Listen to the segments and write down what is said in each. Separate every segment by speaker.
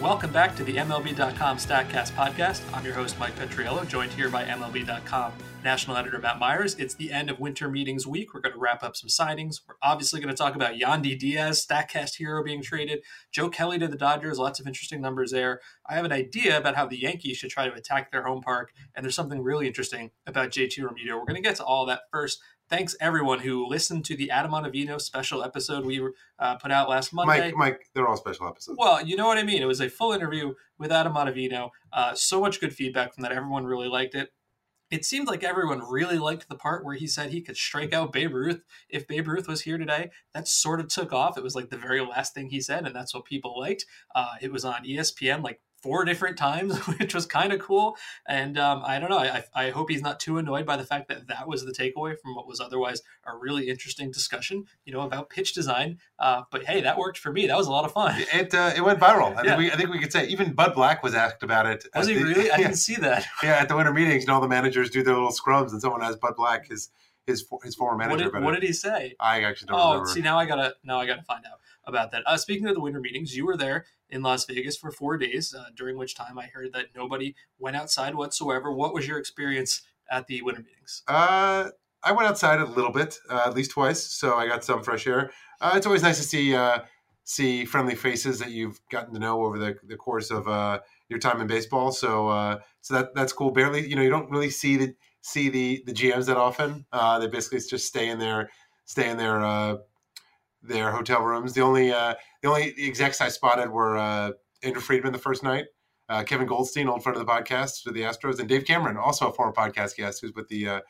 Speaker 1: Welcome back to the MLB.com StatCast podcast. I'm your host, Mike Petriello, joined here by MLB.com national editor Matt Myers. It's the end of winter meetings week. We're going to wrap up some signings. We're obviously going to talk about Yandy Diaz, StatCast hero being traded, Joe Kelly to the Dodgers, lots of interesting numbers there. I have an idea about how the Yankees should try to attack their home park, and there's something really interesting about JT Realmuto. We're going to get to all that first thanks everyone who listened to the Adam Ottavino special episode we uh, put out last Monday.
Speaker 2: Mike, Mike, they're all special episodes.
Speaker 1: Well, you know what I mean. It was a full interview with Adam Ottavino. Uh, so much good feedback from that. Everyone really liked it. It seemed like everyone really liked the part where he said he could strike out Babe Ruth if Babe Ruth was here today. That sort of took off. It was like the very last thing he said, and that's what people liked. Uh, it was on ESPN like four different times, which was kind of cool. And um, I don't know. I, I hope he's not too annoyed by the fact that that was the takeaway from what was otherwise a really interesting discussion, you know, about pitch design. Uh, but hey, that worked for me. That was a lot of fun.
Speaker 2: It uh, it went viral. I, yeah. think we, I think we could say even Bud Black was asked about it.
Speaker 1: Was he
Speaker 2: the,
Speaker 1: really? I didn't see that.
Speaker 2: Yeah, at the winter meetings, and all the managers do their little scrums, and someone has Bud Black, his his his former manager.
Speaker 1: What did, what did he say?
Speaker 2: I actually don't know.
Speaker 1: oh,
Speaker 2: remember.
Speaker 1: see, now I gotta now I gotta find out about that. Uh, speaking of the winter meetings, you were there in Las Vegas for four days, uh, during which time I heard that nobody went outside whatsoever. What was your experience at the winter meetings?
Speaker 2: Uh, I went outside a little bit, uh, at least twice, so I got some fresh air. Uh, it's always nice to see uh, see friendly faces that you've gotten to know over the, the course of uh, your time in baseball. So so that that's cool. Barely, you know, you don't really see the see the the GMs that often. They basically just stay in their stay in their their hotel rooms. The only uh, the only execs I spotted were uh, Andrew Friedman the first night, uh, Kevin Goldstein, old friend of the podcast for the Astros, and Dave Cameron, also a former podcast guest who's with the uh,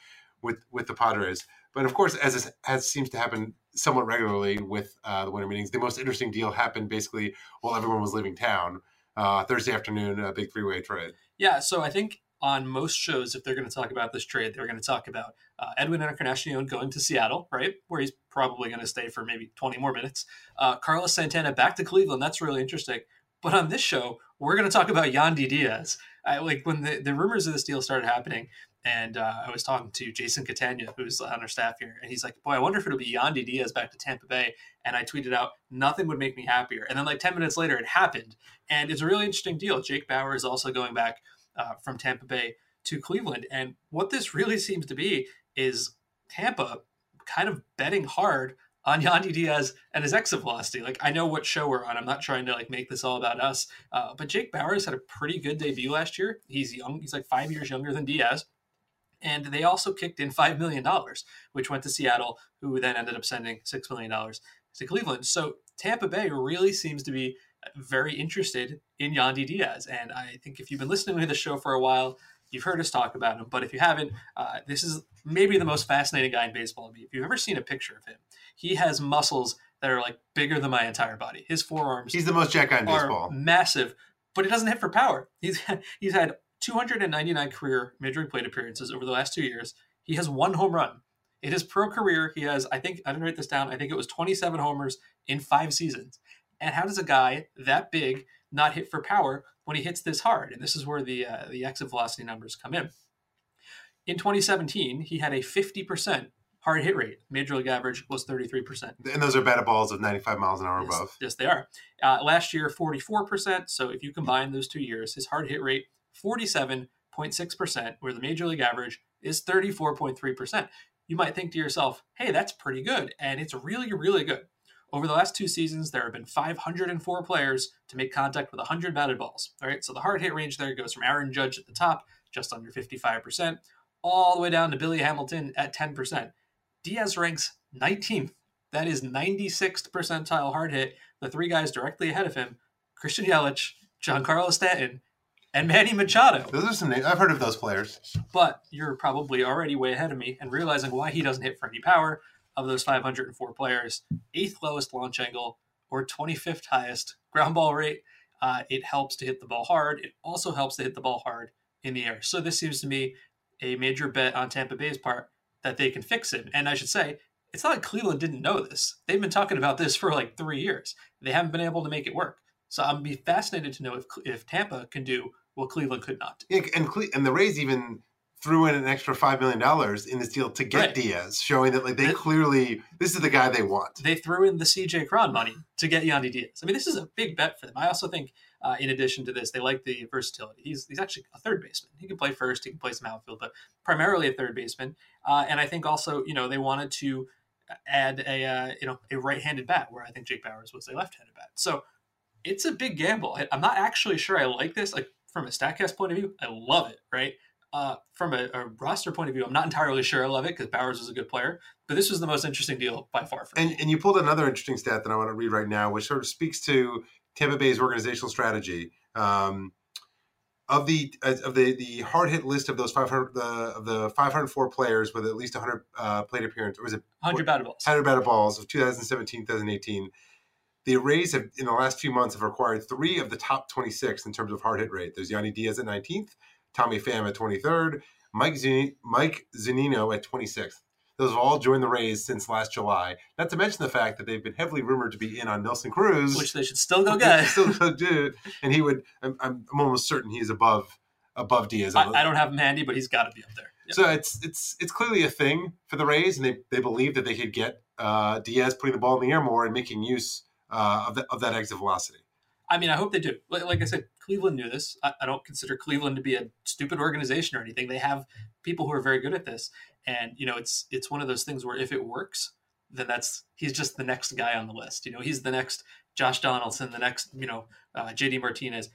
Speaker 2: with with the Padres. But of course, as as seems to happen somewhat regularly with uh, the winter meetings, the most interesting deal happened basically while everyone was leaving town. Uh, Thursday afternoon, a big three-way trade.
Speaker 1: Yeah, so I think on most shows, if they're going to talk about this trade, they're going to talk about uh, Edwin Encarnacion going to Seattle, right, where he's probably going to stay for maybe 20 more minutes. Uh, Carlos Santana back to Cleveland. That's really interesting. But on this show, we're going to talk about Yandy Diaz. I, like when the, the rumors of this deal started happening, and uh, I was talking to Jason Catania, who's on our staff here, and he's like, "Boy, I wonder if it'll be Yandy Diaz back to Tampa Bay." And I tweeted out, "Nothing would make me happier." And then, like ten minutes later, it happened, and it's a really interesting deal. Jake Bauer is also going back uh, from Tampa Bay to Cleveland. And what this really seems to be is Tampa kind of betting hard on Yandy Diaz and his exit velocity. Like I know what show we're on. I'm not trying to like make this all about us. Uh, but Jake Bauers had a pretty good debut last year. He's young. He's like five years younger than Diaz. And they also kicked in $5 million, which went to Seattle, who then ended up sending $6 million to Cleveland. So Tampa Bay really seems to be very interested in Yandy Diaz. And I think if you've been listening to the show for a while, You've heard us talk about him, but if you haven't, uh, this is maybe the most fascinating guy in baseball to me. If you've ever seen a picture of him, he has muscles that are like bigger than my entire body. His forearms.
Speaker 2: He's the most jack guy in baseball.
Speaker 1: Massive, but he doesn't hit for power. He's he's had 299 career major league plate appearances over the last two years. He has one home run. In his pro career, he has I think I didn't write this down. I think it was 27 homers in five seasons. And how does a guy that big not hit for power when he hits this hard. And this is where the uh, the exit velocity numbers come in. In 2017, he had a 50% hard hit rate. Major league average was 33%.
Speaker 2: And those are batted balls of 95 miles an hour
Speaker 1: yes,
Speaker 2: above.
Speaker 1: Yes, they are. Uh, last year, 44%. So if you combine those two years, his hard hit rate 47.6%, where the major league average is 34.3%. You might think to yourself, hey, that's pretty good. And it's really, really good. Over the last two seasons, there have been 504 players to make contact with 100 batted balls. All right, so the hard hit range there goes from Aaron Judge at the top, just under 55%, all the way down to Billy Hamilton at 10%. Diaz ranks 19th. That is 96th percentile hard hit. The three guys directly ahead of him Christian Yelich, Giancarlo Stanton, and Manny Machado.
Speaker 2: Those are some names. I've heard of those players.
Speaker 1: But you're probably already way ahead of me and realizing why he doesn't hit for any power of those 504 players, eighth lowest launch angle or 25th highest ground ball rate. Uh, it helps to hit the ball hard. It also helps to hit the ball hard in the air. So this seems to me a major bet on Tampa Bay's part that they can fix it. And I should say, it's not like Cleveland didn't know this. They've been talking about this for like three years. They haven't been able to make it work. So I'm be fascinated to know if if Tampa can do what Cleveland could not.
Speaker 2: Yeah, and Cle- and the Rays even threw in an extra five million dollars in this deal to get right. Diaz, showing that like they, clearly this is the guy they want.
Speaker 1: They threw in the CJ Cron money to get Yandy Diaz. I mean, this is a big bet for them. I also think Uh, in addition to this, they like the versatility. He's he's actually a third baseman. He can play first, he can play some outfield, but primarily a third baseman. Uh, and I think also, you know, they wanted to add a uh, you know a right-handed bat, where I think Jake Bauers was a left-handed bat. So it's a big gamble. I, I'm not actually sure I like this. Like from a Statcast point of view, I love it. Right. Uh, from a, a, roster point of view, I'm not entirely sure I love it because Bauers is a good player, but this was the most interesting deal by far.
Speaker 2: and, and you pulled another interesting stat that I want to read right now, which sort of speaks to Tampa Bay's organizational strategy. Um, of the of the the hard hit list of those 500 the of the 504 players with at least 100 uh, plate appearance or was it
Speaker 1: 100 batted balls.
Speaker 2: 100 batted balls of 2017 2018 the Rays have in the last few months have acquired three of the top 26 in terms of hard hit rate. There's Yandy Diaz at 19th Tommy Pham at 23rd Mike Zun- Mike Zunino at 26th those have all joined the Rays since last July. Not to mention the fact that they've been heavily rumored to be in on Nelson Cruz,
Speaker 1: which they should still go get.
Speaker 2: still go do, and he would. I'm, I'm, almost certain he's above above Diaz.
Speaker 1: I, I don't have him handy, but he's got to be up there.
Speaker 2: Yep. So it's it's it's clearly a thing for the Rays, and they, they believe that they could get uh, Diaz putting the ball in the air more and making use uh, of, the, of that exit velocity.
Speaker 1: I mean, I hope they do. Like, I said, Cleveland knew this. I, I, don't consider Cleveland to be a stupid organization or anything. They have people who are very good at this, and you know, it's it's one of those things where if it works, then that's he's just the next guy on the list. You know, he's the next Josh Donaldson, the next you know uh, JD Martinez.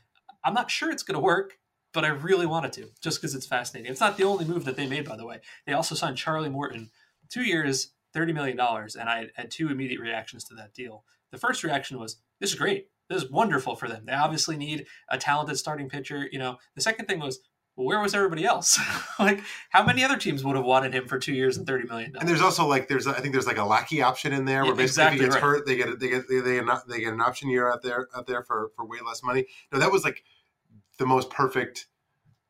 Speaker 1: I'm not sure it's going to work, but I really wanted to just because it's fascinating. It's not the only move that they made, by the way. They also signed Charlie Morton, two years, thirty million dollars, and I had two immediate reactions to that deal. The first reaction was, "This is great. This is wonderful for them. They obviously need a talented starting pitcher." You know, the second thing was, well, where was everybody else? like, how many other teams would have wanted him for two years and thirty million?
Speaker 2: And there's also like there's I think there's like a lackey option in there where
Speaker 1: Yeah,
Speaker 2: basically
Speaker 1: exactly
Speaker 2: if he gets
Speaker 1: right.
Speaker 2: hurt, they get they get they, they, they get an option year out there out there for for way less money. No, that was like the most perfect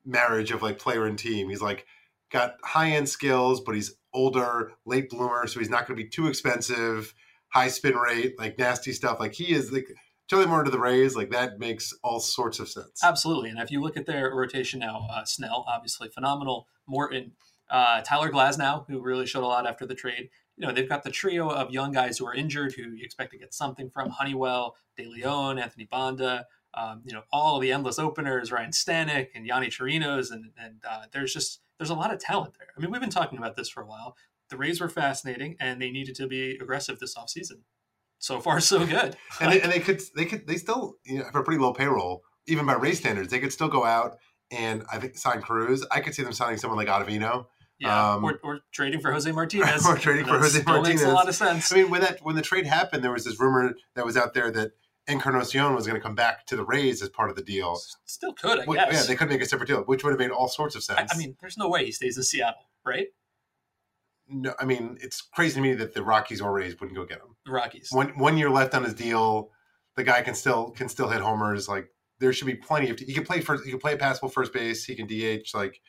Speaker 2: marriage of like player and team. He's like got high end skills, but he's older, late bloomer, so he's not going to be too expensive. High spin rate, like nasty stuff. Like he is like Charlie Moore to the Rays. Like that makes all sorts of sense.
Speaker 1: Absolutely. And if you look at their rotation now, uh, Snell, obviously phenomenal. Morton, uh, Tyler Glasnow, who really showed a lot after the trade. You know, they've got the trio of young guys who are injured, who you expect to get something from Honeywell, De Leon, Anthony Banda, um, you know, all the endless openers, Ryan Stanek and Yonny Chirinos. And, and uh, there's just, there's a lot of talent there. I mean, we've been talking about this for a while. The Rays were fascinating and they needed to be aggressive this offseason. So far, so good.
Speaker 2: and they, and they could they could they still you know have a pretty low payroll even by Rays standards. They could still go out and I think sign Cruz. I could see them signing someone like Ottavino.
Speaker 1: Yeah,
Speaker 2: Um,
Speaker 1: or, or trading for Jose Martinez.
Speaker 2: Or trading for Jose
Speaker 1: still Makes a
Speaker 2: Martinez.
Speaker 1: lot of sense.
Speaker 2: I mean, when that when the trade happened, there was this rumor that was out there that Encarnacion was going to come back to the Rays as part of the deal.
Speaker 1: Still could, I guess.
Speaker 2: Yeah, they could make a separate deal, which would have made all sorts of
Speaker 1: I,
Speaker 2: sense.
Speaker 1: I mean, there's no way he stays in Seattle, right?
Speaker 2: No, I mean, it's crazy to me that the Rockies or Rays wouldn't go get him.
Speaker 1: The Rockies.
Speaker 2: One one year left on his deal, the guy can still can still hit homers. Like there should be plenty of. He can play first. He can play passable first base. He can DH. Like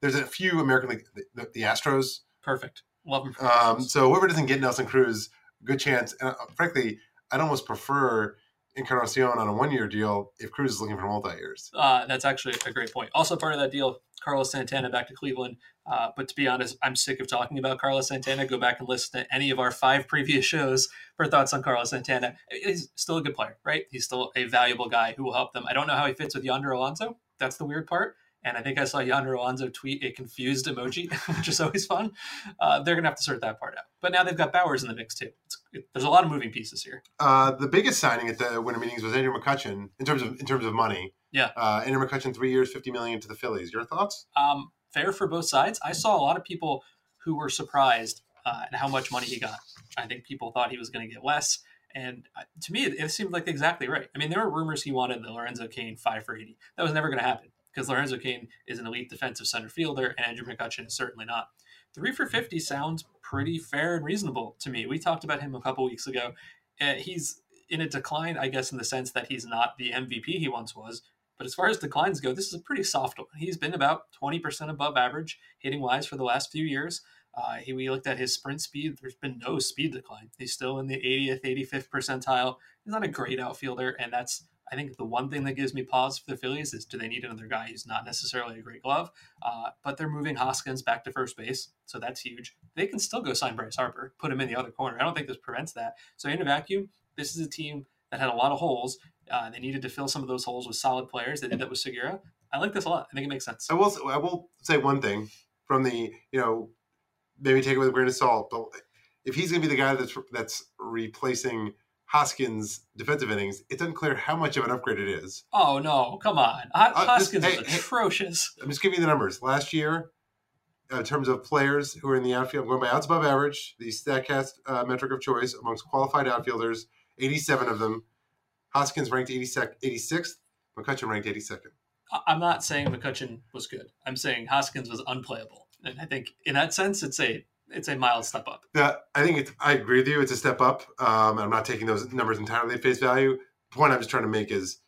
Speaker 2: there's a few American League. The, the Astros.
Speaker 1: Perfect. Love them.
Speaker 2: Um, so whoever doesn't get Nelson Cruz, good chance. And uh, frankly, I'd almost prefer Encarnacion on a one year deal if Cruz is looking for multi years.
Speaker 1: uh, that's actually a great point. Also, part of that deal, Carlos Santana back to Cleveland. Uh, but to be honest, I'm sick of talking about Carlos Santana. Go back and listen to any of our five previous shows for thoughts on Carlos Santana. He's still a good player, right? He's still a valuable guy who will help them. I don't know how he fits with Yonder Alonso. That's the weird part. And I think I saw Yonder Alonso tweet a confused emoji, which is always fun. Uh, they're going to have to sort that part out. But now they've got Bauers in the mix, too. It's, it, there's a lot of moving pieces here.
Speaker 2: Uh, the biggest signing at the winter meetings was Andrew McCutchen in terms of in terms of money.
Speaker 1: Yeah.
Speaker 2: Uh, Andrew McCutchen, three years, fifty million to the Phillies. Your thoughts?
Speaker 1: um, fair for both sides. I saw a lot of people who were surprised uh, at how much money he got. I think people thought he was going to get less. And uh, to me, it, it seemed like exactly right. I mean, there were rumors he wanted the Lorenzo Cain five for 80. That was never going to happen because Lorenzo Cain is an elite defensive center fielder, and Andrew McCutchen is certainly not. Three for 50 sounds pretty fair and reasonable to me. We talked about him a couple weeks ago. Uh, he's in a decline, I guess, in the sense that he's not the MVP he once was. But as far as declines go, this is a pretty soft one. He's been about 20% above average hitting wise for the last few years. Uh, he, we looked at his sprint speed. There's been no speed decline. He's still in the 80th, 85th percentile. He's not a great outfielder, and that's I think the one thing that gives me pause for the Phillies is do they need another guy who's not necessarily a great glove? Uh, but they're moving Hoskins back to first base, so that's huge. They can still go sign Bryce Harper, put him in the other corner. I don't think this prevents that. So in a vacuum, this is a team that had a lot of holes, Uh, they needed to fill some of those holes with solid players. They did that with Segura. I like this a lot. I think it makes sense.
Speaker 2: I will. I will say one thing from the you know maybe take it with a grain of salt, but if he's going to be the guy that's that's replacing Hoskins' defensive innings, it's unclear how much of an upgrade it is.
Speaker 1: Oh no, come on, H-
Speaker 2: Uh,
Speaker 1: Hoskins
Speaker 2: this-
Speaker 1: is
Speaker 2: hey, hey.
Speaker 1: atrocious.
Speaker 2: I'm just giving you the numbers. Last year, uh, in terms of players who are in the outfield, I'm going by outs above average, the Statcast uh, metric of choice amongst qualified outfielders, 87 of them. Hoskins ranked 86th, 86th McCutchen ranked 82nd.
Speaker 1: I- I'm not saying McCutchen was good. I'm saying Hoskins was unplayable, and I think in that sense, it's a it's a mild step up.
Speaker 2: Yeah, I think it's, I agree with you. It's a step up. Um, I'm not taking those numbers entirely at face value. The point I'm just trying to make is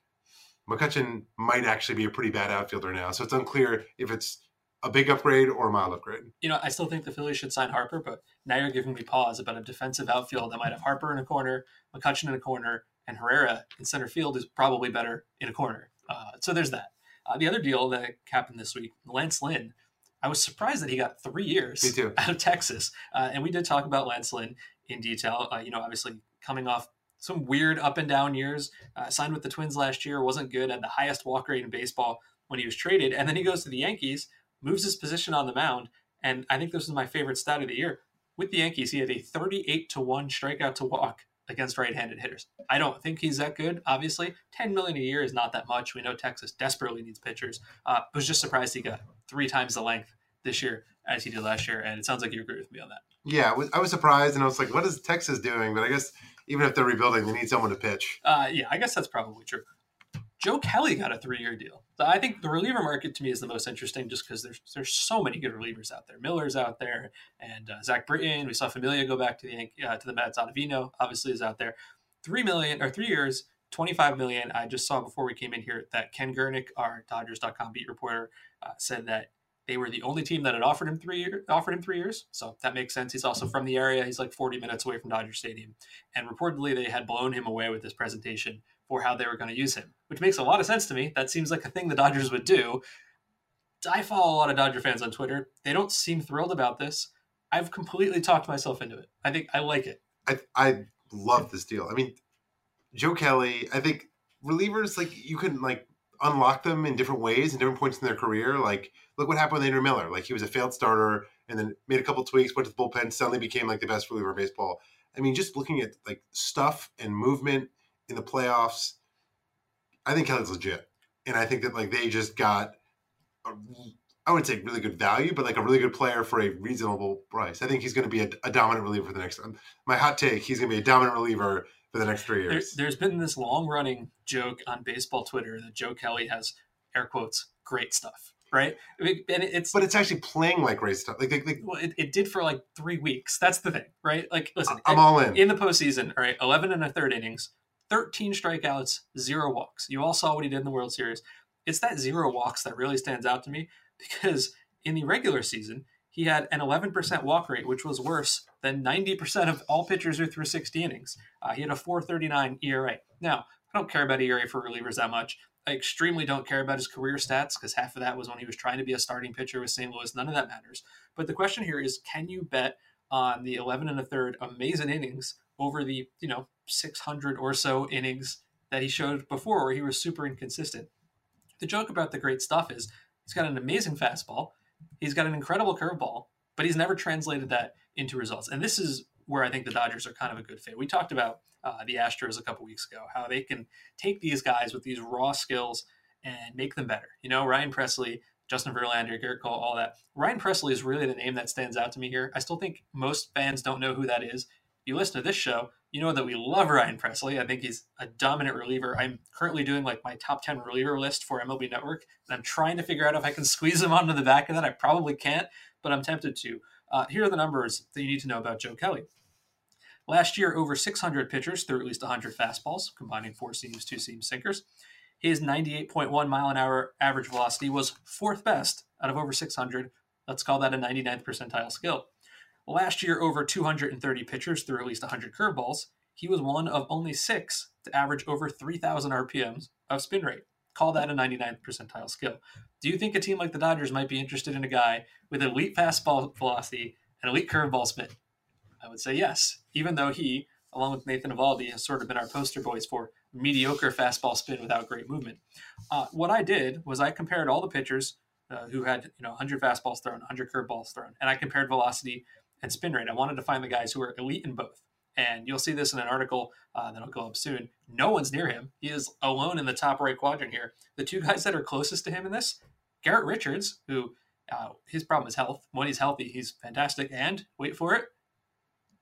Speaker 2: McCutchen might actually be a pretty bad outfielder now. So it's unclear if it's a big upgrade or a mild upgrade.
Speaker 1: You know, I still think the Phillies should sign Harper, but now you're giving me pause about a defensive outfield that might have Harper in a corner, McCutchen in a corner, and Herrera in center field is probably better in a corner. Uh, so there's that. Uh, the other deal that happened this week, Lance Lynn. I was surprised that he got three years
Speaker 2: Me too.
Speaker 1: out of Texas, uh, and we did talk about Lance Lynn in detail. Uh, you know, obviously coming off some weird up and down years. Uh, signed with the Twins last year, wasn't good, had the highest walk rate in baseball when he was traded, and then he goes to the Yankees, moves his position on the mound, and I think this is my favorite stat of the year. With the Yankees, he had a 38 to 1 strikeout to walk against right-handed hitters. I don't think he's that good, obviously. 10 million a year is not that much. We know Texas desperately needs pitchers. Uh, was just surprised he got three times the length this year as he did last year, and it sounds like you agree with me on that.
Speaker 2: Yeah, I was, surprised and I was like, what is Texas doing? But I guess even if they're rebuilding, they need someone to pitch.
Speaker 1: Uh, yeah, I guess that's probably true. Joe Kelly got a three-year deal. So I think the reliever market to me is the most interesting, just because there's there's so many good relievers out there. Miller's out there, and uh, Zach Britton. We saw Familia go back to the uh, to the Mets. Ottavino obviously is out there. Three million or three years, twenty-five million. I just saw before we came in here that Ken Gurnick, our Dodgers.com beat reporter, uh, said that they were the only team that had offered him three year, offered him three years. So that makes sense. He's also from the area. He's like 40 minutes away from Dodger Stadium, and reportedly they had blown him away with this presentation for how they were going to use him, which makes a lot of sense to me. That seems like a thing the Dodgers would do. I follow a lot of Dodger fans on Twitter. They don't seem thrilled about this. I've completely talked myself into it. I think I like it.
Speaker 2: I, I love this deal. I mean, Joe Kelly, I think relievers, like, you can, like, unlock them in different ways in different points in their career. Like, look what happened with Andrew Miller. Like, he was a failed starter and then made a couple tweaks, went to the bullpen, suddenly became, like, the best reliever in baseball. I mean, just looking at, like, stuff and movement in the playoffs, I think Kelly's legit. And I think that, like, they just got, a, I wouldn't say really good value, but, like, a really good player for a reasonable price. I think he's going to be a, a dominant reliever for the next um, My hot take, he's going to be a dominant reliever for the next three years.
Speaker 1: there's been this long running joke on baseball Twitter that Joe Kelly has air quotes great stuff, right? I mean, and it's
Speaker 2: but it's actually playing like great stuff. Like, like, like
Speaker 1: well, it, it did for like three weeks. That's the thing, right? Like, listen,
Speaker 2: I'm all in.
Speaker 1: in the postseason, all right, 11 and a third innings, 13 strikeouts, zero walks. You all saw what he did in the World Series. It's that zero walks that really stands out to me because in the regular season, he had an 11% walk rate, which was worse than 90% of all pitchers who threw 60 innings. Uh, he had a 439 ERA. Now, I don't care about ERA for relievers that much. I extremely don't care about his career stats because half of that was when he was trying to be a starting pitcher with St. Louis. None of that matters. But the question here is can you bet on the 11 and a third amazing innings over the, you know, 600 or so innings that he showed before where he was super inconsistent? The joke about the great stuff is he's got an amazing fastball, he's got an incredible curveball, but he's never translated that into results. And this is where I think the Dodgers are kind of a good fit. We talked about uh, the Astros a couple weeks ago, how they can take these guys with these raw skills and make them better. You know, Ryan Pressly, Justin Verlander, Gerrit Cole, all that. Ryan Pressly is really the name that stands out to me here. I still think most fans don't know who that is. You listen to this show, you know that we love Ryan Pressly. I think he's a dominant reliever. I'm currently doing like my top 10 reliever list for MLB Network, and I'm trying to figure out if I can squeeze him onto the back of that. I probably can't, but I'm tempted to. Uh, here are the numbers that you need to know about Joe Kelly. Last year, over 600 pitchers threw at least 100 fastballs, combining four seams, two seam sinkers. His 98.1 mile an hour average velocity was fourth best out of over 600. Let's call that a 99th percentile skill. Last year, over 230 pitchers threw at least 100 curveballs. He was one of only six to average over 3,000 RPMs of spin rate. Call that a 99th percentile skill. Do you think a team like the Dodgers might be interested in a guy with elite fastball velocity and elite curveball spin? I would say yes, even though he, along with Nathan Eovaldi, has sort of been our poster boys for mediocre fastball spin without great movement. Uh, what I did was I compared all the pitchers uh, who had you know 100 fastballs thrown, 100 curveballs thrown, and I compared velocity and spin rate. I wanted to find the guys who are elite in both. And you'll see this in an article uh, that'll go up soon. No one's near him. He is alone in the top right quadrant here. The two guys that are closest to him in this, Garrett Richards, who uh, his problem is health. When he's healthy, he's fantastic. And wait for it,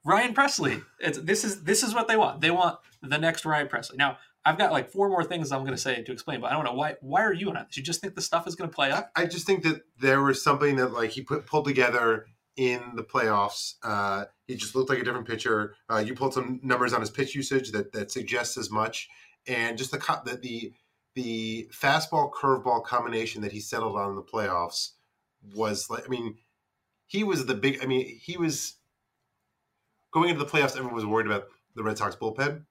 Speaker 1: Ryan Pressly. It's, this is this is what they want. They want the next Ryan Pressly. Now, I've got like four more things I'm going to say to explain, but I don't know why. Why are you on it? You just think the stuff is going to play up?
Speaker 2: I just think that there was something that like he put pulled together in the playoffs. Uh, he just looked like a different pitcher. Uh, you pulled some numbers on his pitch usage that that suggests as much, and just the the the, the fastball curveball combination that he settled on in the playoffs was like. I mean, he was the big. I mean, he was going into the playoffs. Everyone was worried about the Red Sox bullpen.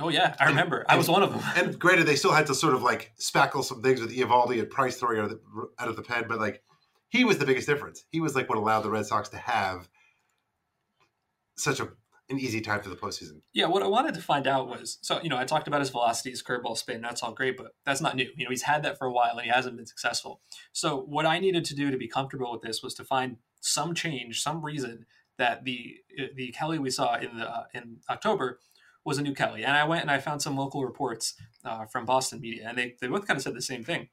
Speaker 1: Oh yeah, I remember. And, I was one of them.
Speaker 2: and granted, they still had to sort of like spackle some things with Eovaldi and Price throwing out of the out of the pen, but like he was the biggest difference. He was like what allowed the Red Sox to have such a an easy time for the postseason.
Speaker 1: Yeah, what I wanted to find out was so you know I talked about his velocity, his curveball spin. That's all great, but that's not new. You know he's had that for a while and he hasn't been successful. So what I needed to do to be comfortable with this was to find some change, some reason that the the Kelly we saw in the uh, in October was a new Kelly. And I went and I found some local reports uh, from Boston media, and they, they both kind of said the same thing.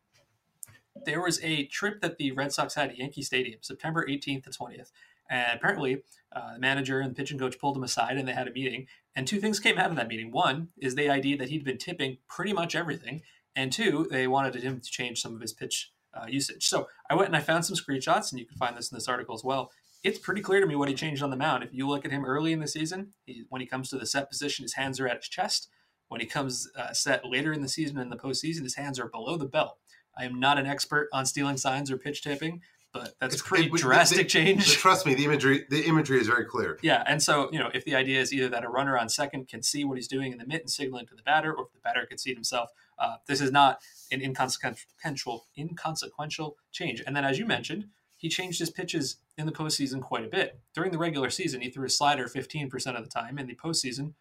Speaker 1: There was a trip that the Red Sox had at Yankee Stadium, September 18th to 20th. And apparently, uh, the manager and the pitching coach pulled him aside and they had a meeting. And two things came out of that meeting. One is the idea that he'd been tipping pretty much everything. And two, they wanted him to change some of his pitch uh, usage. So I went and I found some screenshots, and you can find this in this article as well it's pretty clear to me what he changed on the mound. If you look at him early in the season, he, when he comes to the set position, his hands are at his chest. When he comes uh, set later in the season in the postseason, his hands are below the belt. I am not an expert on stealing signs or pitch tipping, but that's it's, pretty it, drastic change.
Speaker 2: Trust me, the imagery the imagery is very clear.
Speaker 1: Yeah, and so you know if the idea is either that a runner on second can see what he's doing in the mitt and signaling to the batter, or if the batter can see it himself, uh, this is not an inconsequential inconsequential change. And then, as you mentioned, he changed his pitches in the postseason quite a bit. During the regular season, he threw a slider 15% of the time. In the postseason,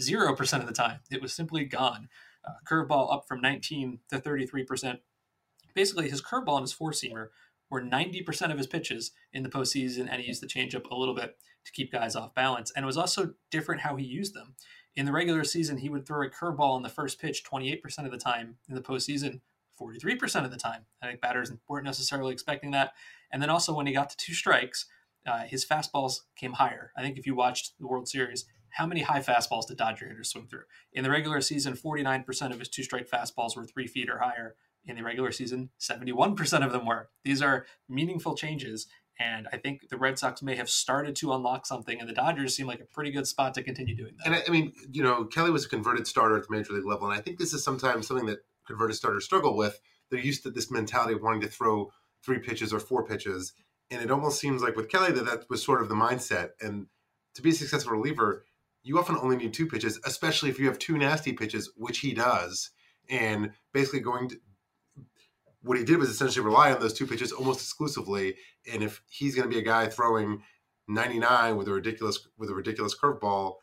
Speaker 1: 0% of the time. It was simply gone. Uh, curveball up from 19 to 33%. Basically, his curveball and his four seamer were 90% of his pitches in the postseason, and he used the changeup a little bit to keep guys off balance. And it was also different how he used them. In the regular season, he would throw a curveball on the first pitch 28% of the time. In the postseason, 43% of the time. I think batters weren't necessarily expecting that. And then also when he got to two strikes, uh, his fastballs came higher. I think if you watched the World Series, how many high fastballs did Dodger hitters swing through? In the regular season, 49% of his two strike fastballs were three feet or higher. In the regular season, 71% of them were. These are meaningful changes. And I think the Red Sox may have started to unlock something, and the Dodgers seem like a pretty good spot to continue doing that.
Speaker 2: And I, I mean, you know, Kelly was a converted starter at the major league level, and I think this is sometimes something that converted starters struggle with. They're used to this mentality of wanting to throw three pitches or four pitches. And it almost seems like with Kelly that that was sort of the mindset. And to be a successful reliever, you often only need two pitches, especially if you have two nasty pitches, which he does. And basically going to what he did was essentially rely on those two pitches almost exclusively. And if he's going to be a guy throwing 99 with a ridiculous with a ridiculous curveball,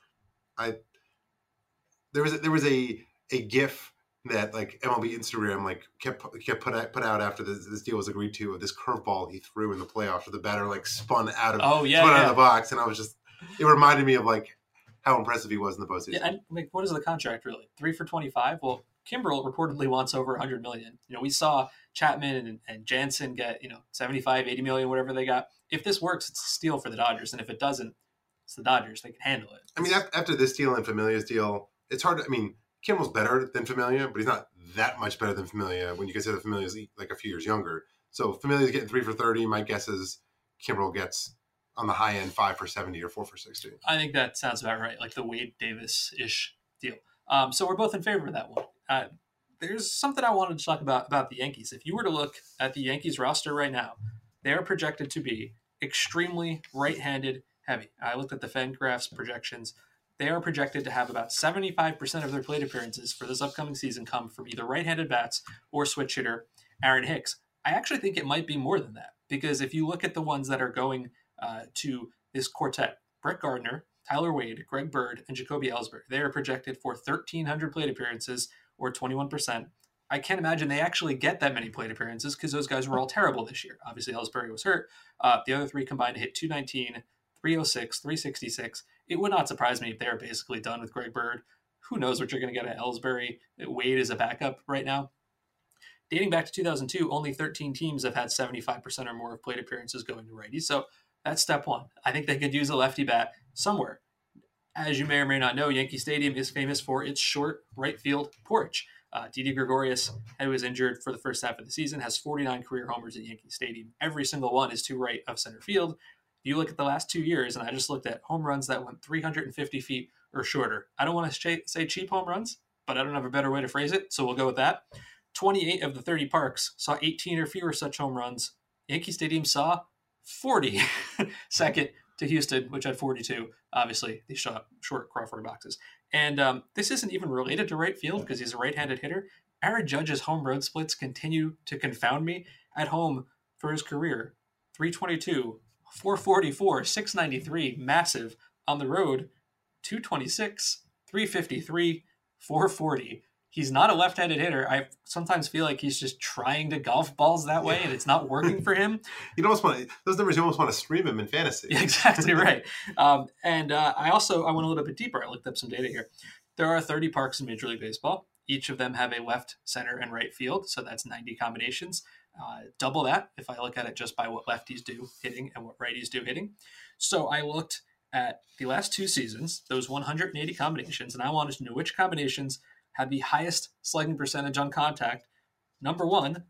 Speaker 2: I there was a, there was a a gif that like MLB Instagram like kept kept put out, put out after this, this deal was agreed to of this curveball he threw in the playoffs where the batter like spun out of
Speaker 1: oh yeah,
Speaker 2: spun
Speaker 1: yeah.
Speaker 2: out of the box and I was just it reminded me of like how impressive he was in the postseason.
Speaker 1: Yeah, and like what is the contract really? Three for twenty five? Well, Kimbrel reportedly wants over 100 million. You know, we saw Chapman and, and Jansen get, you know, 75, 80 million, whatever they got. If this works, it's a steal for the Dodgers. And if it doesn't, it's the Dodgers. They can handle it.
Speaker 2: I mean, after this deal and Familia's deal, it's hard to, I mean, Kimbrel's better than Familia, but he's not that much better than Familia when you consider Familia's like a few years younger. So Familia's getting three for thirty. My guess is Kimbrel gets on the high end five for seventy or four for sixty.
Speaker 1: I think that sounds about right, like the Wade Davis ish deal. Um, so we're both in favor of that one. Uh, there's something I wanted to talk about about the Yankees. If you were to look at the Yankees roster right now, they are projected to be extremely right-handed heavy. I looked at the Fangraphs projections they are projected to have about 75% of their plate appearances for this upcoming season come from either right handed bats or switch hitter Aaron Hicks. I actually think it might be more than that because if you look at the ones that are going uh, to this quartet, Brett Gardner, Tyler Wade, Greg Bird, and Jacoby Ellsbury. They are projected for 1,300 plate appearances or 21%. I can't imagine they actually get that many plate appearances because those guys were all terrible this year. Obviously, Ellsbury was hurt. Uh, the other three combined hit 219, 306, 366. It would not surprise me if they're basically done with Greg Bird. Who knows what you're going to get at Ellsbury? Wade is a backup right now. Dating back to 2002, only 13 teams have had 75% or more of plate appearances going to righties. So that's step one. I think they could use a lefty bat somewhere. As you may or may not know, Yankee Stadium is famous for its short right field porch. Uh, Didi Gregorius, who was injured for the first half of the season, has 49 career homers at Yankee Stadium. Every single one is to right of center field. If you look at the last two years, and I just looked at home runs that went 350 feet or shorter. I don't want to say cheap home runs, but I don't have a better way to phrase it, so we'll go with that. 28 of the 30 parks saw 18 or fewer such home runs. Yankee Stadium saw 40. Second to Houston, which had 42. Obviously, these short, short Crawford boxes. And um, this isn't even related to right field because he's a right handed hitter. Aaron Judge's home road splits continue to confound me. At home for his career, 322, 444, 693, massive. On the road, 226, 353, 440 he's not a left-handed hitter. I sometimes feel like he's just trying to golf balls that way, and it's not working for him.
Speaker 2: you almost want to, those numbers. You almost want to stream him in fantasy.
Speaker 1: Yeah, exactly right. Um, and uh, I also I went a little bit deeper. I looked up some data here. There are 30 parks in Major League Baseball. Each of them have a left, center, and right field, so that's 90 combinations. Uh, double that if I look at it just by what lefties do hitting and what righties do hitting. So I looked at the last two seasons, those 180 combinations, and I wanted to know which combinations had the highest slugging percentage on contact. Number one,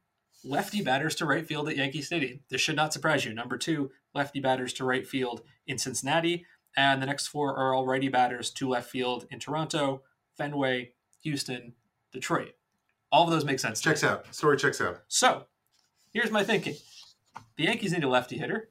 Speaker 1: lefty batters to right field at Yankee Stadium. This should not surprise you. Number two, lefty batters to right field in Cincinnati. And the next four are all righty batters to left field in Toronto, Fenway, Houston, Detroit. All of those make sense.
Speaker 2: Checks out. Story checks out.
Speaker 1: So here's my thinking the Yankees need a lefty hitter.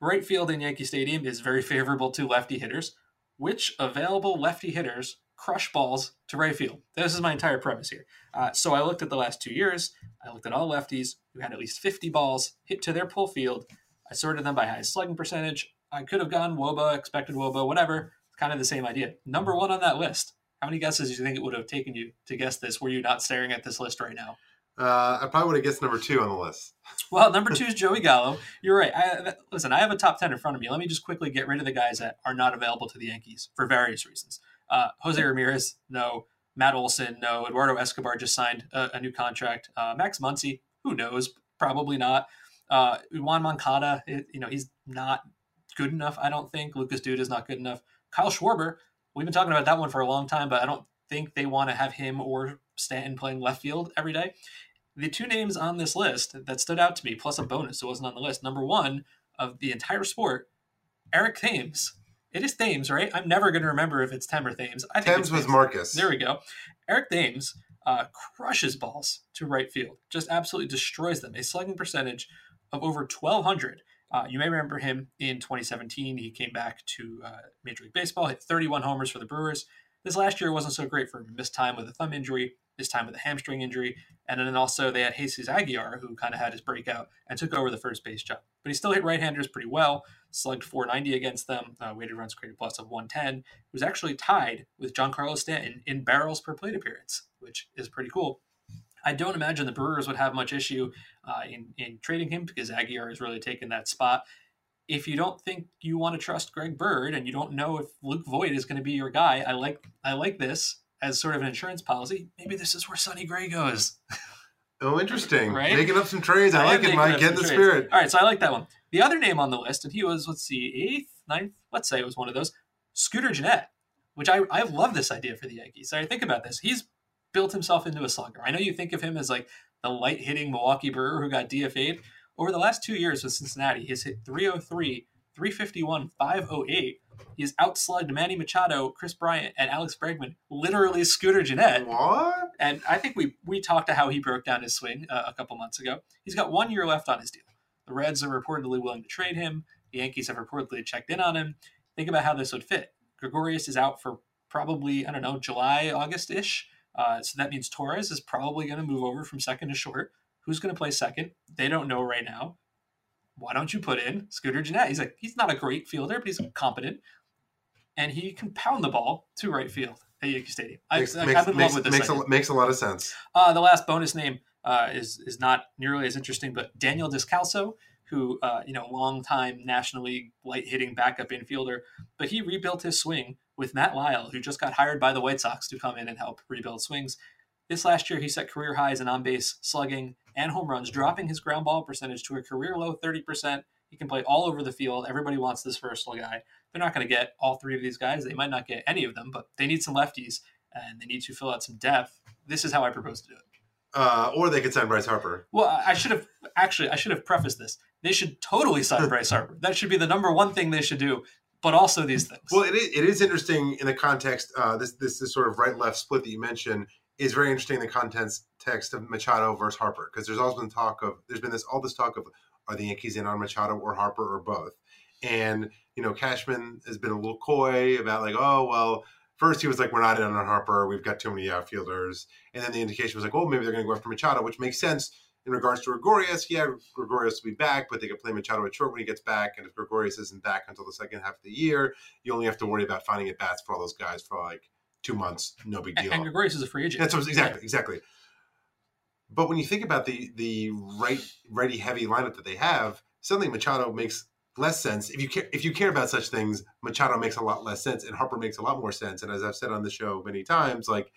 Speaker 1: Right field in Yankee Stadium is very favorable to lefty hitters. Which available lefty hitters crush balls to right field. This is my entire premise here. Uh, so I looked at the last two years. I looked at all lefties who had at least 50 balls hit to their pull field. I sorted them by highest slugging percentage. I could have gone wOBA, expected wOBA, whatever. It's kind of the same idea. Number one on that list. How many guesses do you think it would have taken you to guess this? Were you not staring at this list right now?
Speaker 2: Uh, I probably would have guessed number two on the list.
Speaker 1: well, number two is Joey Gallo. You're right. I, listen, I have a top 10 in front of me. Let me just quickly get rid of the guys that are not available to the Yankees for various reasons. Uh, Jose Ramirez, no. Matt Olson, no. Eduardo Escobar just signed a, a new contract. Uh, Max Muncy, who knows? Probably not. Uh, Yoan Moncada, it, you know, he's not good enough, I don't think. Lucas Duda is not good enough. Kyle Schwarber, we've been talking about that one for a long time, but I don't think they want to have him or Stanton playing left field every day. The two names on this list that stood out to me, plus a bonus, it wasn't on the list. Number one of the entire sport, Eric Thames it is Thames, right? I'm never going to remember if it's Tem or Thames.
Speaker 2: I think Thames was Marcus.
Speaker 1: There we go. Eric Thames uh, crushes balls to right field, just absolutely destroys them. A slugging percentage of over 1,200. Uh, you may remember him in 2017. He came back to uh, Major League Baseball, hit 31 homers for the Brewers. This last year wasn't so great for him. Missed time with a thumb injury, this time with a hamstring injury. And then also they had Jesus Aguilar, who kind of had his breakout and took over the first base job. But he still hit right handers pretty well, slugged 490 against them, uh, weighted runs created plus of 110. He was actually tied with Giancarlo Stanton in barrels per plate appearance, which is pretty cool. I don't imagine the Brewers would have much issue uh, in, in trading him because Aguilar has really taken that spot. If you don't think you want to trust Greg Bird and you don't know if Luke Voit is going to be your guy, I like I like this as sort of an insurance policy, maybe this is where Sonny Gray goes.
Speaker 2: Oh, interesting. right? Making up some trades. I, I like it, Mike. Get the trades. spirit.
Speaker 1: All right, so I like that one. The other name on the list, and he was, let's see, eighth, ninth, let's say it was one of those, Scooter Gennett, which I, I love this idea for the Yankees. So I think about this. He's built himself into a slugger. I know you think of him as like the light hitting Milwaukee Brewer who got DFA'd. Over the last two years with Cincinnati, he's hit 303, 351, 508 He's outslugged Manny Machado, Kris Bryant, and Alex Bregman, literally Scooter Gennett.
Speaker 2: What?
Speaker 1: And I think we we talked to how he broke down his swing uh, a couple months ago. He's got one year left on his deal. The Reds are reportedly willing to trade him. The Yankees have reportedly checked in on him. Think about how this would fit. Gregorius is out for probably I don't know July August ish. Uh, so that means Torres is probably going to move over from second to short. Who's going to play second? They don't know right now why don't you put in Scooter Gennett? He's like, he's not a great fielder, but he's competent. and he can pound the ball to right field at Yankee Stadium. I,
Speaker 2: Makes,
Speaker 1: I,
Speaker 2: makes,
Speaker 1: I'm in
Speaker 2: makes,
Speaker 1: love with this.
Speaker 2: makes, a, makes a lot of sense.
Speaker 1: Uh, the last bonus name uh, is is not nearly as interesting, but Daniel Descalso, who uh, you know, longtime National League light hitting backup infielder, but he rebuilt his swing with Matt Lyle, who just got hired by the White Sox to come in and help rebuild swings. This last year, he set career highs in on base slugging and home runs, dropping his ground ball percentage to a career low 30%. He can play all over the field. Everybody wants this versatile guy. They're not going to get all three of these guys. They might not get any of them, but they need some lefties and they need to fill out some depth. This is how I propose to do it.
Speaker 2: Uh, or they could sign Bryce Harper.
Speaker 1: Well, I should have actually I should have prefaced this. They should totally sign Bryce Harper. That should be the number one thing they should do. But also these things.
Speaker 2: Well, it is, it is interesting in the context. Uh, this, this this sort of right left split that you mentioned is very interesting in the context text of Machado versus Harper because there's always been talk of there's been this all this talk of are the Yankees in on Machado or Harper or both, and you know Cashman has been a little coy about like oh well first he was like we're not in on Harper we've got too many outfielders and then the indication was like oh maybe they're going to go after Machado which makes sense in regards to Gregorius, yeah, Gregorius will be back, but they could play Machado at short when he gets back. And if Gregorius isn't back until the second half of the year, you only have to worry about finding at bats for all those guys for like two months. No big deal.
Speaker 1: and Gregorius is a free agent.
Speaker 2: That's what, exactly, exactly. But when you think about the the right righty heavy lineup that they have, suddenly Machado makes less sense. If you care if you care about such things, Machado makes a lot less sense, and Harper makes a lot more sense. And as I've said on the show many times, like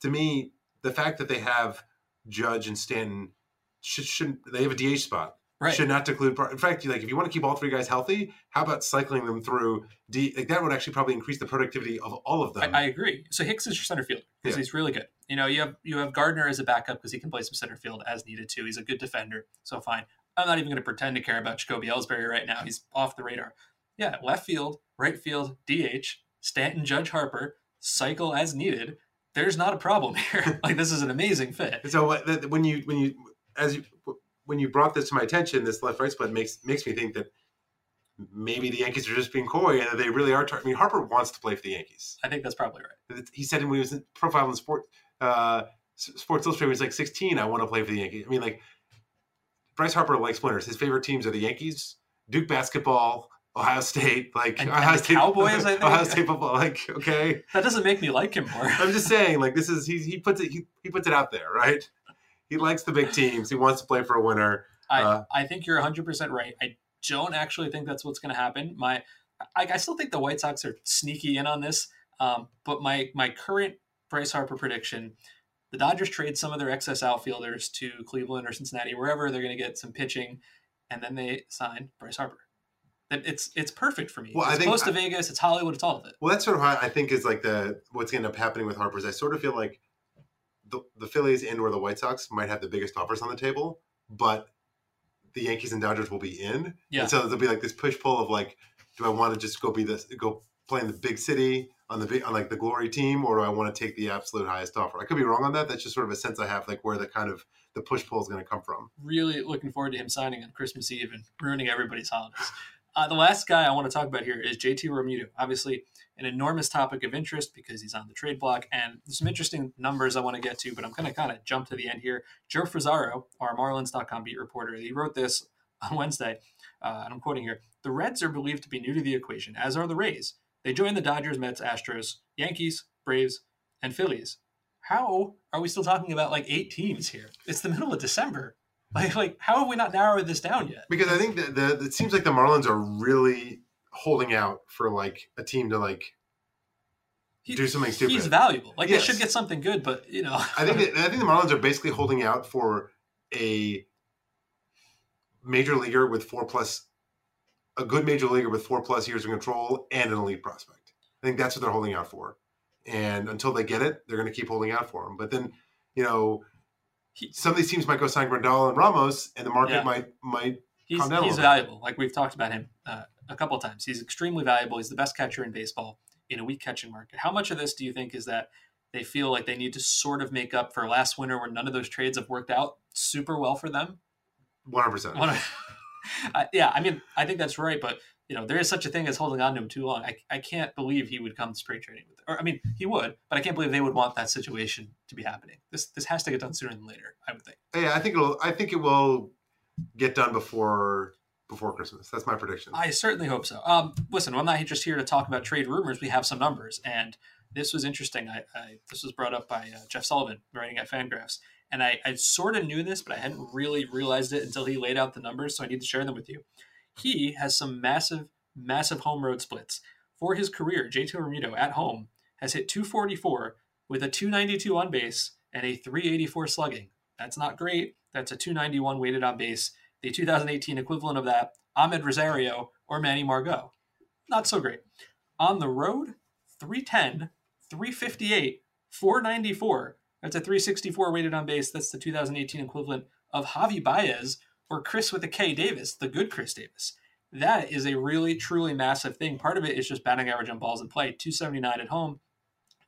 Speaker 2: to me, the fact that they have Judge and Stanton should shouldn't they have a DH spot
Speaker 1: right.
Speaker 2: should not include. In fact, like if you want to keep all three guys healthy, how about cycling them through D? Like that would actually probably increase the productivity of all of them.
Speaker 1: I, I agree. So Hicks is your center fielder because
Speaker 2: Yeah.
Speaker 1: he's really good. You know, you have you have Gardner as a backup because he can play some center field as needed too. He's a good defender, so fine. I'm not even going to pretend to care about Jacoby Ellsbury right now. He's off the radar. Yeah, left field, right field, DH, Stanton, Judge Harper, cycle as needed. There's not a problem here. like this is an amazing fit.
Speaker 2: So when you when you as you when you brought this to my attention, this left right split makes makes me think that maybe the Yankees are just being coy and that they really are. Tar- I mean, Harper wants to play for the Yankees.
Speaker 1: I think that's probably right.
Speaker 2: He said when he was in profile in sport uh, Sports Illustrated, when he was like 16, I want to play for the Yankees. I mean, like Bryce Harper likes winners. His favorite teams are the Yankees, Duke basketball, Ohio State, like
Speaker 1: And-
Speaker 2: Ohio
Speaker 1: and
Speaker 2: State
Speaker 1: Cowboys, I think.
Speaker 2: Ohio State football. Like, okay,
Speaker 1: That doesn't make me like him more.
Speaker 2: I'm just saying, like this is he he puts it he, he puts it out there, right? He likes the big teams. He wants to play for a winner.
Speaker 1: I,
Speaker 2: Uh,
Speaker 1: I think you're 100% right. I don't actually think that's what's going to happen. My, I, I still think the White Sox are sneaky in on this. Um, but my my current Bryce Harper prediction, the Dodgers trade some of their excess outfielders to Cleveland or Cincinnati, wherever they're going to get some pitching, and then they sign Bryce Harper. It- It's it's perfect for me.
Speaker 2: Well, I
Speaker 1: it's
Speaker 2: think
Speaker 1: close to
Speaker 2: I-
Speaker 1: Vegas. It's Hollywood. It's all of it.
Speaker 2: Well, that's sort of how I think is like the what's going to end up happening with Harper is I sort of feel like the the Phillies and or the White Sox might have the biggest offers on the table, but the Yankees and Dodgers will be in.
Speaker 1: Yeah.
Speaker 2: And so there'll be like this push pull of like, do I want to just go be this go play in the big city on the big on like the glory team, or do I want to take the absolute highest offer? I could be wrong on that. That's just sort of a sense I have like where the kind of the push pull is going to come from.
Speaker 1: really looking forward to him signing on Christmas Eve and ruining everybody's holidays. Uh, the last guy I want to talk about here is JT Realmuto. Obviously, an enormous topic of interest because he's on the trade block, and there's some interesting numbers I want to get to, but I'm going to kind of jump to the end here. Joe Frisaro, our Marlins.com beat reporter, he wrote this on Wednesday, uh, and I'm quoting here The Reds are believed to be new to the equation, as are the Rays. They join the Dodgers, Mets, Astros, Yankees, Braves, and Phillies. How are we still talking about like eight teams here? It's the middle of December. Like, like how have we not narrowed this down yet?
Speaker 2: Because I think that the it seems like the Marlins are really holding out for like a team to like
Speaker 1: He-
Speaker 2: do something stupid.
Speaker 1: He's valuable. Like
Speaker 2: Yes.
Speaker 1: they should get something good, but you know,
Speaker 2: I think that, I think the Marlins are basically holding out for a major leaguer with four plus a good major leaguer with four plus years of control and an elite prospect. I think that's what they're holding out for. And until they get it, they're going to keep holding out for him. But then, you know, some of these teams might go sign Grandal and Ramos, and the market
Speaker 1: Yeah.
Speaker 2: might might
Speaker 1: he's he's valuable. Like we've talked about him uh, a couple of times. He's extremely valuable. He's the best catcher in baseball in a weak catching market. How much of this do you think is that they feel like they need to sort of make up for last winter where none of those trades have worked out super well for them?
Speaker 2: one hundred percent.
Speaker 1: One of- yeah, I mean, I think that's right, but you know, there is such a thing as holding on to him too long. I, I can't believe he would come to spring training with, it. or I mean, he would, but I can't believe they would want that situation to be happening. This this has to get done sooner than later. I would think.
Speaker 2: Yeah, I think it'll. I think it will get done before before Christmas. That's my prediction.
Speaker 1: I certainly hope so. Um, listen, I'm not just here to talk about trade rumors. We have some numbers, and this was interesting. I, I this was brought up by uh, Jeff Sullivan, writing at Fangraphs, and I, I sort of knew this, but I hadn't really realized it until he laid out the numbers. So I need to share them with you. He has some massive, massive home road splits for his career. JT Realmuto at home has hit 244 with a 292 on base and a 384 slugging. That's not great. That's a 291 weighted on base. The 2018 equivalent of that, Amed Rosario or Manny Margot. Not so great. On the road, 310, 358, 494. That's a 364 weighted on base. That's the 2018 equivalent of Javy Baez or Chris with a K Davis, the good Chris Davis. That is a really, truly massive thing. Part of it is just batting average on balls in play 279 at home,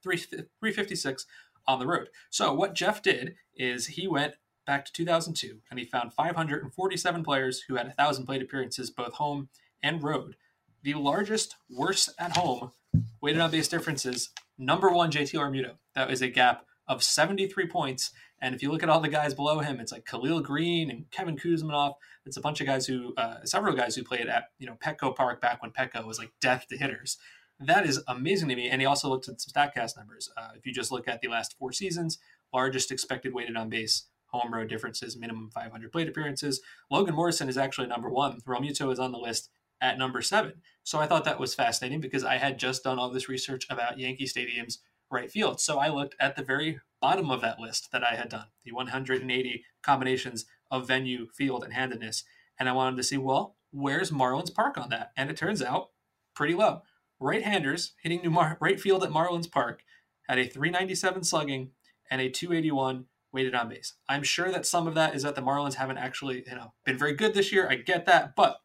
Speaker 1: 356 on the road. So, what Jeff did is he went back to 2002 and he found 547 players who had 1,000 plate appearances both home and road. The largest, worst at home weighted on base differences, number one, JT Realmuto. That was a gap of 73 points. And if you look at all the guys below him, it's like Khalil Greene and Kevin Kouzmanoff. It's a bunch of guys who, uh, several guys who played at you know Petco Park back when Petco was like death to hitters. That is amazing to me. And he also looked at some Statcast numbers. Uh, if you just look at the last four seasons, largest expected weighted on base home row differences, minimum 500 plate appearances. Logan Morrison is actually number one. Realmuto is on the list at number seven. So I thought that was fascinating because I had just done all this research about Yankee Stadium's right field. So I looked at the very bottom of that list that I had done, the 180 combinations of venue, field, and handedness. And I wanted to see, well, where's Marlins Park on that? And it turns out pretty low. Right-handers hitting new Mar- right field at Marlins Park had a 397 slugging and a 281 weighted on base. I'm sure that some of that is that the Marlins haven't actually, you know, been very good this year. I get that, but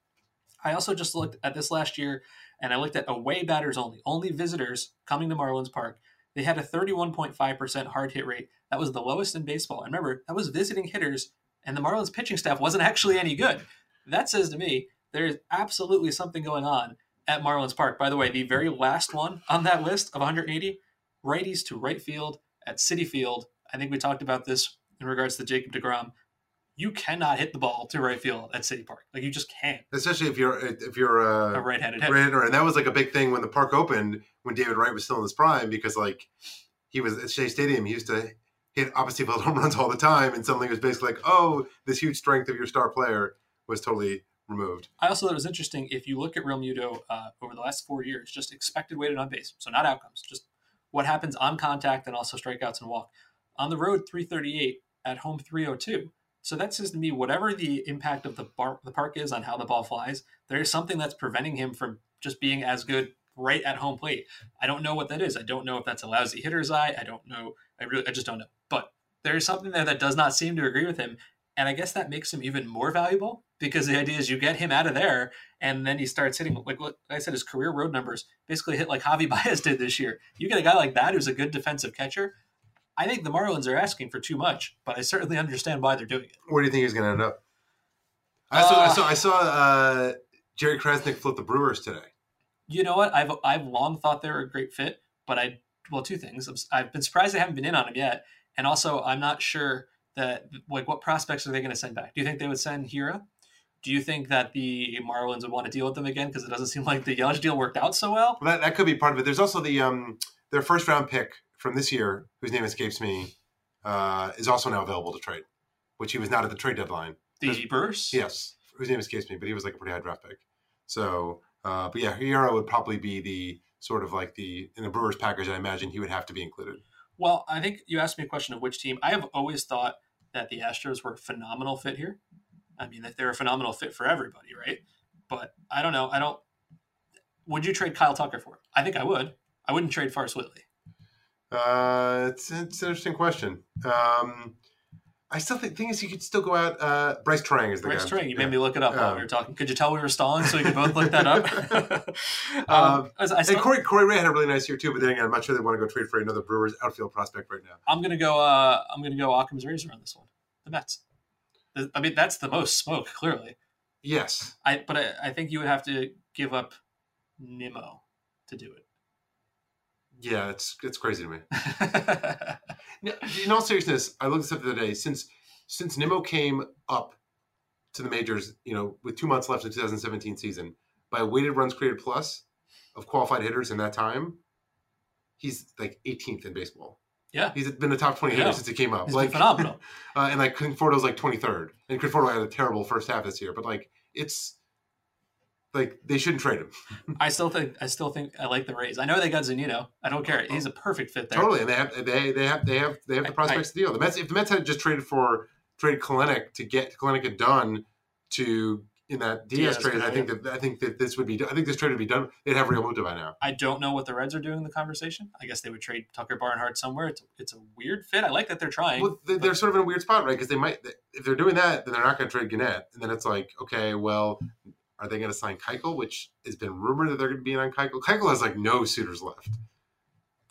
Speaker 1: I also just looked at this last year and I looked at away batters only, only visitors coming to Marlins Park. They had a 31.5% hard hit rate. That was the lowest in baseball. And remember, that was visiting hitters, and the Marlins pitching staff wasn't actually any good. That says to me there's absolutely something going on at Marlins Park. By the way, the very last one on that list of 180 righties to right field at Citi Field. I think we talked about this in regards to Jacob DeGrom you cannot hit the ball to right field at Citi Park. Like you just can't.
Speaker 2: Especially if you're if you're a,
Speaker 1: a right-handed hitter.
Speaker 2: right-hander, and that was like a big thing when the park opened when David Wright was still in his prime because like he was at Shea Stadium, he used to hit opposite field home runs all the time, and suddenly it was basically like, oh, this huge strength of your star player was totally removed.
Speaker 1: I also thought it was interesting if you look at Realmuto uh, over the last four years, just expected weighted on base, so not outcomes, just what happens on contact and also strikeouts and walk. On the road, 338 at home, 302 so that says to me, whatever the impact of the, bar, the park is on how the ball flies, there is something that's preventing him from just being as good right at home plate. I don't know what that is. I don't know if that's a lousy hitter's eye. I don't know. I really, I just don't know. But there is something there that does not seem to agree with him. And I guess that makes him even more valuable because the idea is you get him out of there and then he starts hitting, like what I said, his career road numbers basically hit like Javy Baez did this year. You get a guy like that who's a good defensive catcher I think the Marlins are asking for too much, but I certainly understand why they're doing it.
Speaker 2: Where do you think he's going to end up? I saw, uh, I saw, I saw uh, Jerry Crasnick flip the Brewers today.
Speaker 1: You know what? I've I've long thought they're a great fit, but I well, two things. I've been surprised they haven't been in on him yet, and also I'm not sure that like what prospects are they going to send back? Do you think they would send Hiura? Do you think that the Marlins would want to deal with them again because it doesn't seem like the Yelich deal worked out so well?
Speaker 2: well that, that could be part of it. There's also the um their first round pick from this year, whose name escapes me, uh, is also now available to trade, which he was not at the trade deadline.
Speaker 1: The Burse?
Speaker 2: Yes, whose name escapes me, but he was like a pretty high draft pick. So, uh, but yeah, Hiura would probably be the sort of like the in the Brewers package. I imagine he would have to be included.
Speaker 1: Well, I think you asked me a question of which team. I have always thought that the Astros were a phenomenal fit here. I mean, they're a phenomenal fit for everybody, right? But I don't know. I don't. Would you trade Kyle Tucker for? I think I would. I wouldn't trade Forrest Whitley.
Speaker 2: Uh, it's, it's an interesting question. Um, I still think thing is you could still go out. Uh, Brice Turang is the
Speaker 1: Bryce
Speaker 2: guy.
Speaker 1: Turang. You made me look it up while we were talking. Could you tell we were stalling so we could both look that up? um, I, I
Speaker 2: and Corey, Corey Ray had a really nice year too, but then again, I'm not sure they want to go trade for another Brewers outfield prospect right now.
Speaker 1: I'm gonna go. Uh, I'm gonna go Occam's razor on this one. The Mets. I mean, that's the most smoke, clearly.
Speaker 2: Yes.
Speaker 1: I but I, I think you would have to give up Nimmo to do it.
Speaker 2: Yeah, it's it's crazy to me. in all seriousness, I looked this up the other day. Since since Nimmo came up to the majors, you know, with two months left in the 2017 season, by weighted runs created plus of qualified hitters in that time, he's like 18th in baseball.
Speaker 1: Yeah.
Speaker 2: He's been a top 20 hitter since he came up.
Speaker 1: He's
Speaker 2: like
Speaker 1: phenomenal.
Speaker 2: uh, and like Conforto's like 23rd, and Conforto had a terrible first half this year. But like it's like they shouldn't trade him
Speaker 1: I still think I still think I like the Rays. I know they got Zunino. I don't care. He's a perfect fit there.
Speaker 2: totally, and they have they they have they have they have the
Speaker 1: I-
Speaker 2: prospects to deal. The Mets if the Mets had just traded for traded Kelenic to get Kelenic and done to in that Diaz,
Speaker 1: Diaz,
Speaker 2: trade, I think that I think that this would be I think this trade would be done. They'd have Realmuto by now.
Speaker 1: I don't know what the Reds are doing in the conversation. I guess they would trade Tucker Barnhart somewhere. It's, it's a weird fit. I like that they're trying.
Speaker 2: Well, they- they're sort of in a weird spot, right? Because they might, if they're doing that, then they're not going to trade Gennett, and then it's like, okay, well, are they going to sign Keuchel, which has been rumored that they're going to be on Keuchel? Keuchel has like no suitors left,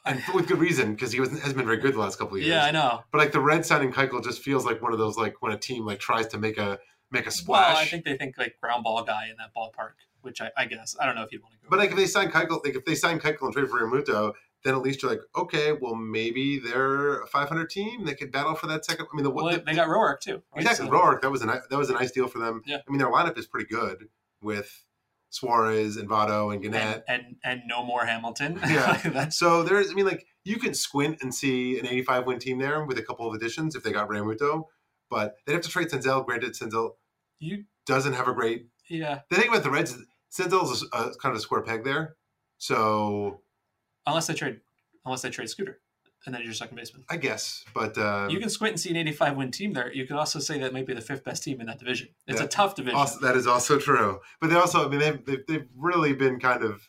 Speaker 2: and with good reason because he wasn't, has been very good the last couple of years.
Speaker 1: yeah, I know.
Speaker 2: But like the Red signing Keuchel just feels like one of those like when a team like tries to make a make a
Speaker 1: Well,
Speaker 2: splash.
Speaker 1: I think they think like ground ball guy in that ballpark, which I, I guess I don't know if you'd want to go.
Speaker 2: but like if they sign Keuchel, like if they sign Keuchel and trade for Yamuto, then at least you're like, okay, well maybe they're a 500 team. They could battle for that second. I mean, the,
Speaker 1: well,
Speaker 2: the,
Speaker 1: they got Roark too. Right?
Speaker 2: Exactly,
Speaker 1: So-
Speaker 2: Roark. That was a that was a nice deal for them.
Speaker 1: Yeah.
Speaker 2: I mean, their lineup is pretty good with Suarez and Votto and
Speaker 1: and,
Speaker 2: Gennett.
Speaker 1: and and no more Hamilton.
Speaker 2: Yeah. So there's, I mean, like you can squint and see an 85 win team there with a couple of additions if they got Ramuto, but they'd have to trade Senzel. Granted, Senzel
Speaker 1: you.
Speaker 2: doesn't have a great.
Speaker 1: Yeah,
Speaker 2: The thing about the Reds, Senzel's a, a, kind of a square peg there. So
Speaker 1: unless they trade, unless they trade Scooter, and then you're second baseman.
Speaker 2: I guess, but uh,
Speaker 1: you can squint and see an 85 win team there. You can also say that might be the fifth best team in that division. It's
Speaker 2: Yeah.
Speaker 1: a tough division.
Speaker 2: also, that is also true. But they also, I mean, they've, they've, they've really been kind of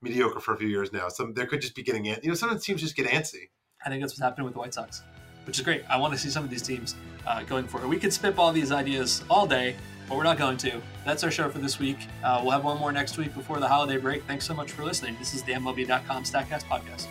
Speaker 2: mediocre for a few years now. Some they could just be getting, you know, some of the teams just get antsy.
Speaker 1: I think that's what's happening with the White Sox, which is great. I want to see some of these teams uh, going for it. We could spitball these ideas all day, but we're not going to. That's our show for this week. Uh, we'll have one more next week before the holiday break. Thanks so much for listening. This is the MLB.com StatCast podcast.